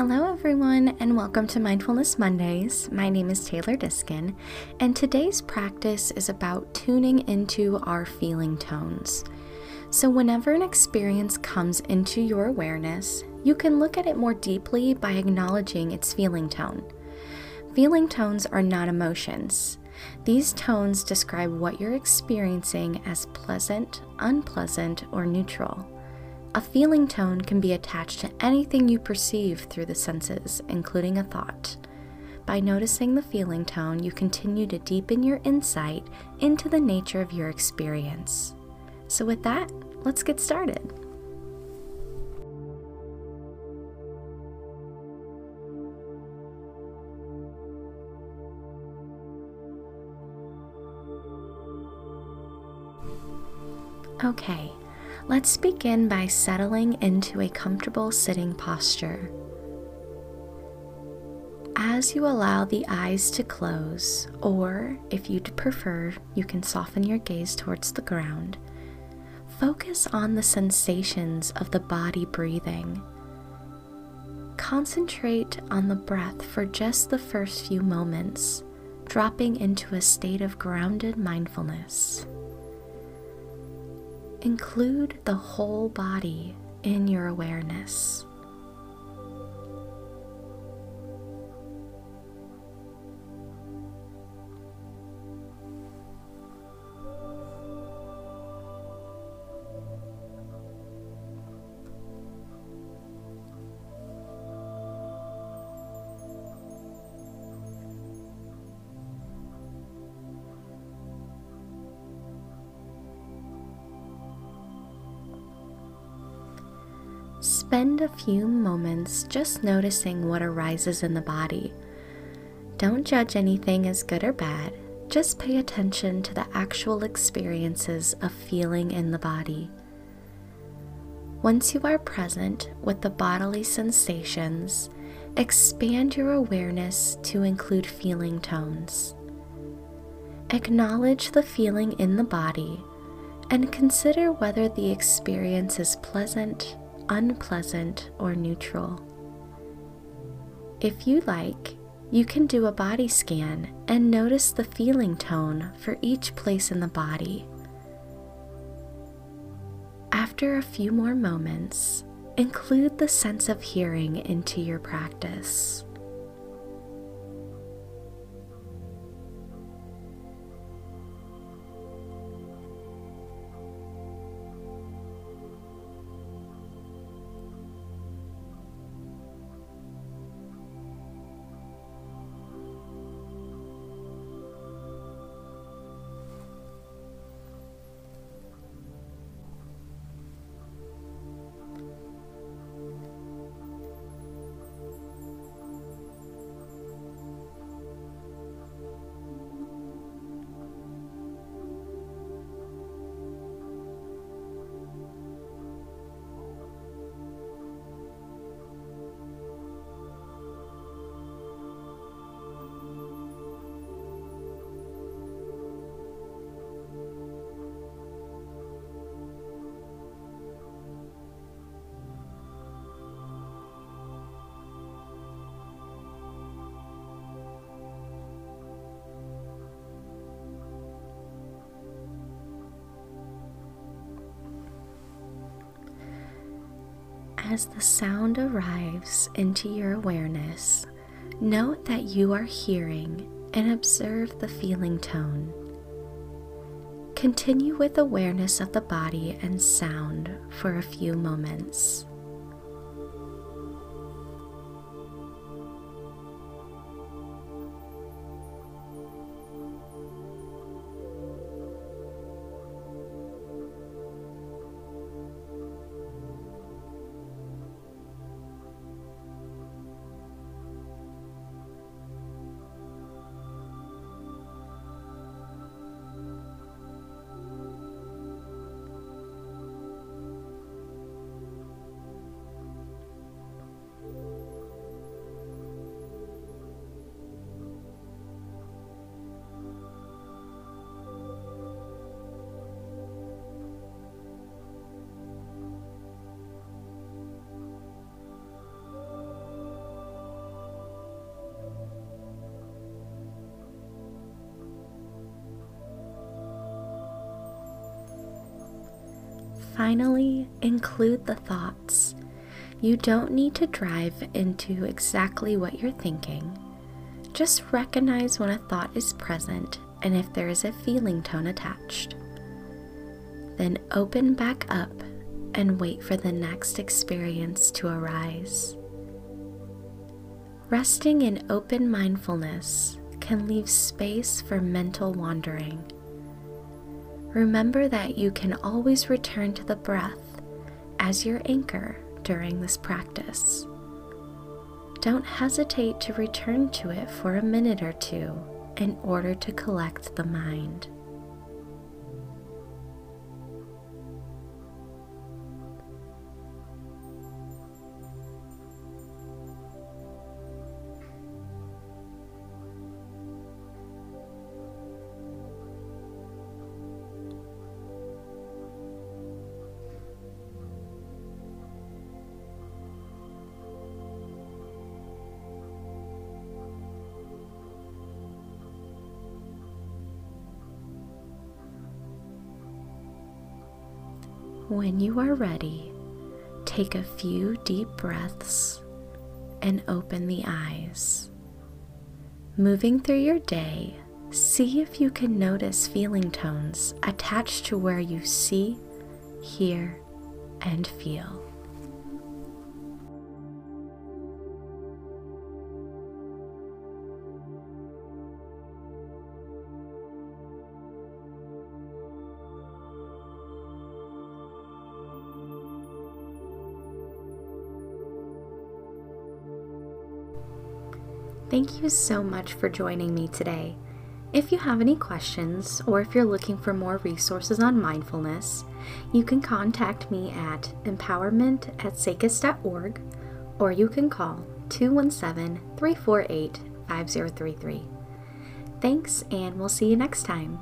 Hello, everyone, and welcome to Mindfulness Mondays. My name is Taylor Diskin, and today's practice is about tuning into our feeling tones. So, whenever an experience comes into your awareness, you can look at it more deeply by acknowledging its feeling tone. Feeling tones are not emotions. These tones describe what you're experiencing as pleasant, unpleasant, or neutral. A feeling tone can be attached to anything you perceive through the senses, including a thought. By noticing the feeling tone, you continue to deepen your insight into the nature of your experience. So, with that, let's get started. Okay, let's begin by settling into a comfortable sitting posture. As you allow the eyes to close, or if you'd prefer, you can soften your gaze towards the ground, focus on the sensations of the body breathing. Concentrate on the breath for just the first few moments, dropping into a state of grounded mindfulness. Include the whole body in your awareness. Spend a few moments just noticing what arises in the body. Don't judge anything as good or bad, just pay attention to the actual experiences of feeling in the body. Once you are present with the bodily sensations, expand your awareness to include feeling tones. Acknowledge the feeling in the body and consider whether the experience is pleasant unpleasant, or neutral. If you like, you can do a body scan and notice the feeling tone for each place in the body. After a few more moments, include the sense of hearing into your practice. As the sound arrives into your awareness, note that you are hearing and observe the feeling tone. Continue with awareness of the body and sound for a few moments. Finally, include the thoughts. You don't need to drive into exactly what you're thinking. Just recognize when a thought is present and if there is a feeling tone attached. Then open back up and wait for the next experience to arise. Resting in open mindfulness can leave space for mental wandering. Remember that you can always return to the breath as your anchor during this practice. Don't hesitate to return to it for a minute or two in order to collect the mind. When you are ready, take a few deep breaths and open the eyes. Moving through your day, see if you can notice feeling tones attached to where you see, hear, and feel. Thank you so much for joining me today. If you have any questions or if you're looking for more resources on mindfulness, you can contact me at empowerment at sacis.org or you can call 217 348 5033. Thanks, and we'll see you next time.